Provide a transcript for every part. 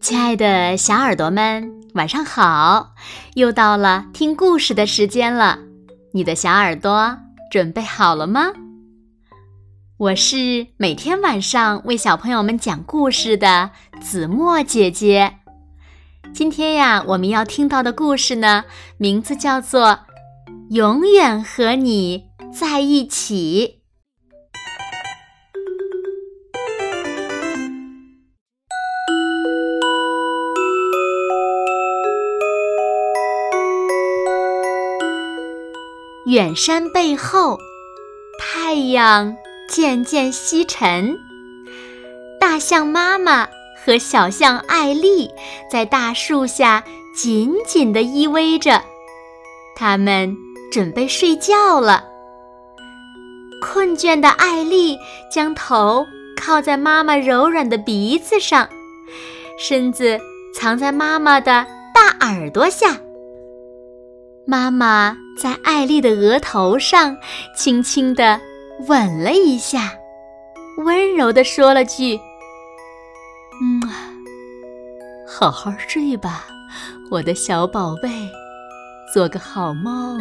亲爱的小耳朵们，晚上好！又到了听故事的时间了，你的小耳朵准备好了吗？我是每天晚上为小朋友们讲故事的子墨姐姐。今天呀，我们要听到的故事呢，名字叫做《永远和你在一起》。远山背后，太阳渐渐西沉。大象妈妈和小象艾丽在大树下紧紧地依偎着，他们准备睡觉了。困倦的艾丽将头靠在妈妈柔软的鼻子上，身子藏在妈妈的大耳朵下。妈妈在艾丽的额头上轻轻地吻了一下，温柔地说了句：“嗯，好好睡吧，我的小宝贝，做个好梦。”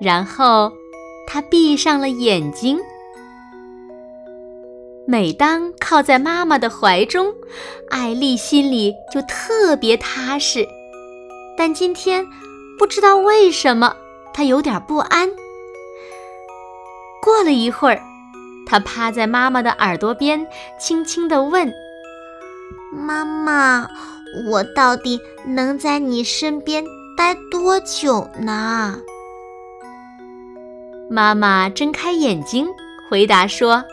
然后，她闭上了眼睛。每当靠在妈妈的怀中，艾丽心里就特别踏实。但今天不知道为什么，他有点不安。过了一会儿，他趴在妈妈的耳朵边，轻轻地问：“妈妈，我到底能在你身边待多久呢？”妈妈睁开眼睛，回答说：“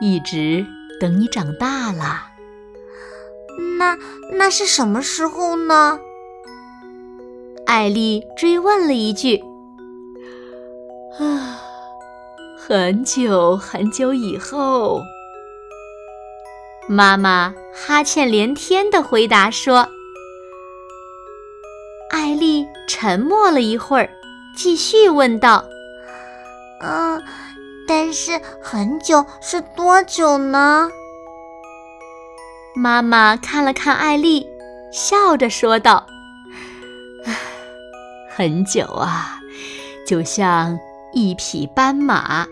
一直等你长大了。”那那是什么时候呢？艾丽追问了一句：“啊，很久很久以后。”妈妈哈欠连天的回答说。艾丽沉默了一会儿，继续问道：“嗯，但是很久是多久呢？”妈妈看了看艾丽，笑着说道。很久啊，就像一匹斑马，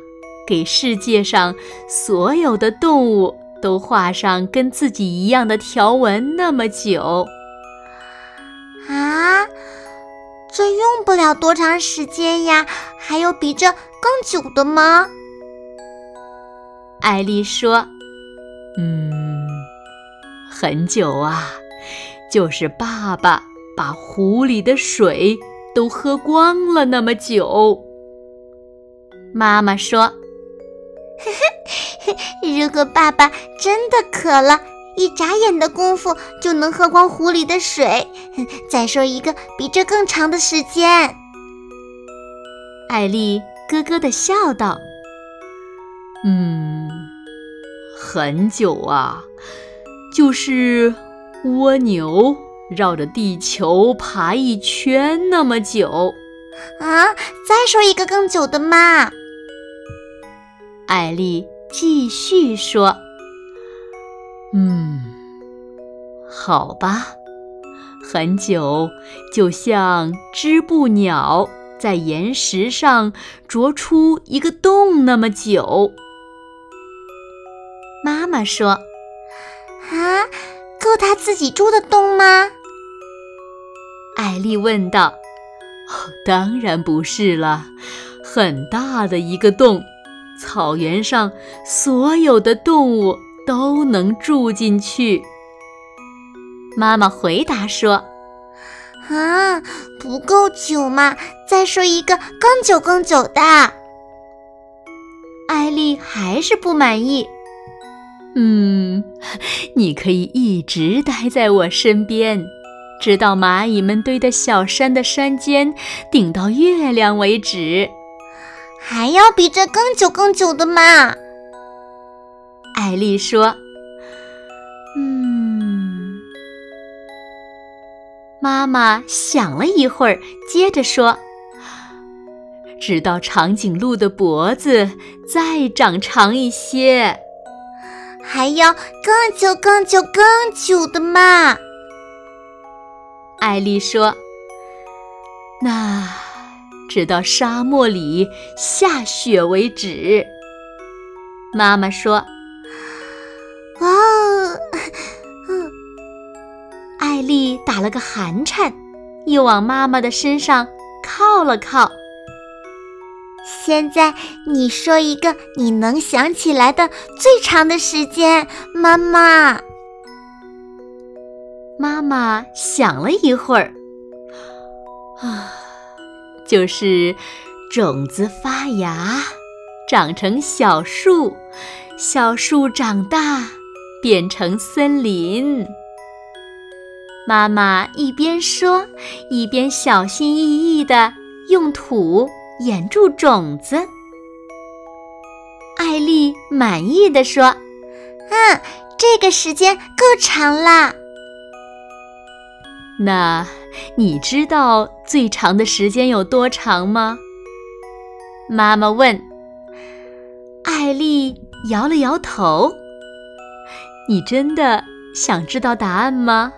给世界上所有的动物都画上跟自己一样的条纹那么久。啊，这用不了多长时间呀？还有比这更久的吗？艾丽说：“嗯，很久啊，就是爸爸把湖里的水。”都喝光了那么久，妈妈说：“ 如果爸爸真的渴了，一眨眼的功夫就能喝光湖里的水。”再说一个比这更长的时间。艾丽咯咯的笑道：“嗯，很久啊，就是蜗牛。”绕着地球爬一圈那么久，啊！再说一个更久的嘛。艾丽继续说：“嗯，好吧，很久，就像织布鸟在岩石上啄出一个洞那么久。”妈妈说：“啊，够他自己住的洞吗？”艾丽问道：“哦当然不是了，很大的一个洞，草原上所有的动物都能住进去。”妈妈回答说：“啊，不够久嘛，再说一个更久更久的。”艾丽还是不满意。嗯，你可以一直待在我身边。直到蚂蚁们堆的小山的山尖顶到月亮为止，还要比这更久更久的嘛？艾丽说：“嗯。”妈妈想了一会儿，接着说：“直到长颈鹿的脖子再长长一些。”还要更久、更久、更久的嘛。艾丽说：“那直到沙漠里下雪为止。”妈妈说：“哇！”嗯，艾丽打了个寒颤，又往妈妈的身上靠了靠。现在你说一个你能想起来的最长的时间，妈妈。妈妈想了一会儿，啊，就是种子发芽，长成小树，小树长大变成森林。妈妈一边说，一边小心翼翼地用土掩住种子。艾丽满意的说：“嗯，这个时间够长了。”那你知道最长的时间有多长吗？妈妈问。艾丽摇了摇头。你真的想知道答案吗？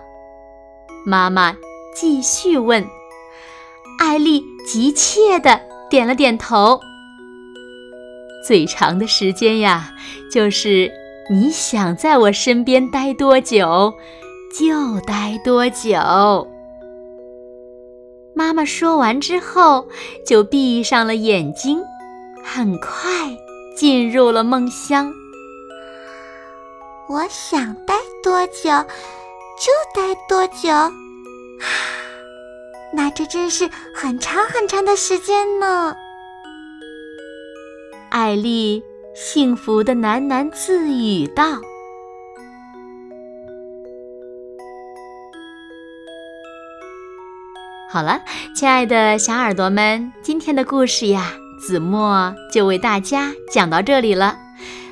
妈妈继续问。艾丽急切地点了点头。最长的时间呀，就是你想在我身边待多久。就待多久？妈妈说完之后，就闭上了眼睛，很快进入了梦乡。我想待多久就待多久，那这真是很长很长的时间呢。艾丽幸福的喃喃自语道。好了，亲爱的小耳朵们，今天的故事呀，子墨就为大家讲到这里了。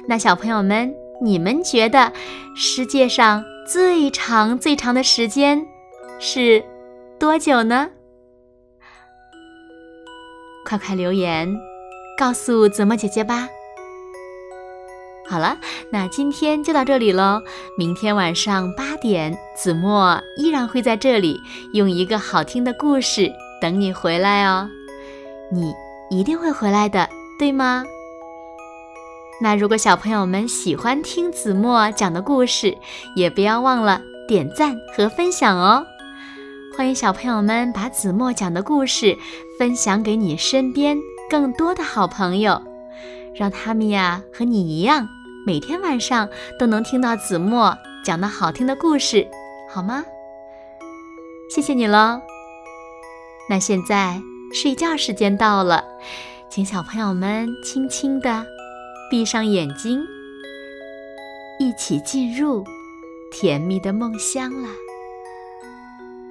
那小朋友们，你们觉得世界上最长最长的时间是多久呢？快快留言告诉子墨姐姐吧。好了，那今天就到这里喽。明天晚上八点，子墨依然会在这里，用一个好听的故事等你回来哦。你一定会回来的，对吗？那如果小朋友们喜欢听子墨讲的故事，也不要忘了点赞和分享哦。欢迎小朋友们把子墨讲的故事分享给你身边更多的好朋友，让他们呀和你一样。每天晚上都能听到子墨讲的好听的故事，好吗？谢谢你喽。那现在睡觉时间到了，请小朋友们轻轻的闭上眼睛，一起进入甜蜜的梦乡了。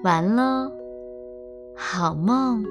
完喽，好梦。